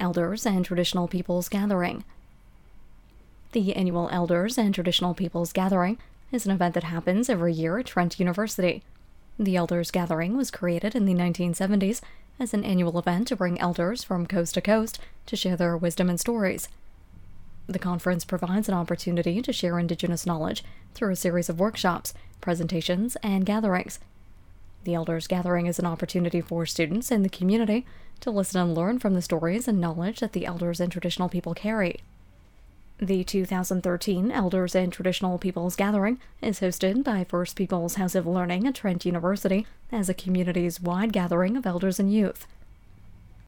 Elders and Traditional Peoples Gathering. The annual Elders and Traditional Peoples Gathering is an event that happens every year at Trent University. The Elders Gathering was created in the 1970s as an annual event to bring elders from coast to coast to share their wisdom and stories. The conference provides an opportunity to share Indigenous knowledge through a series of workshops, presentations, and gatherings. The Elders Gathering is an opportunity for students in the community to listen and learn from the stories and knowledge that the elders and traditional people carry. The 2013 Elders and Traditional Peoples Gathering is hosted by First Peoples House of Learning at Trent University as a communities wide gathering of elders and youth.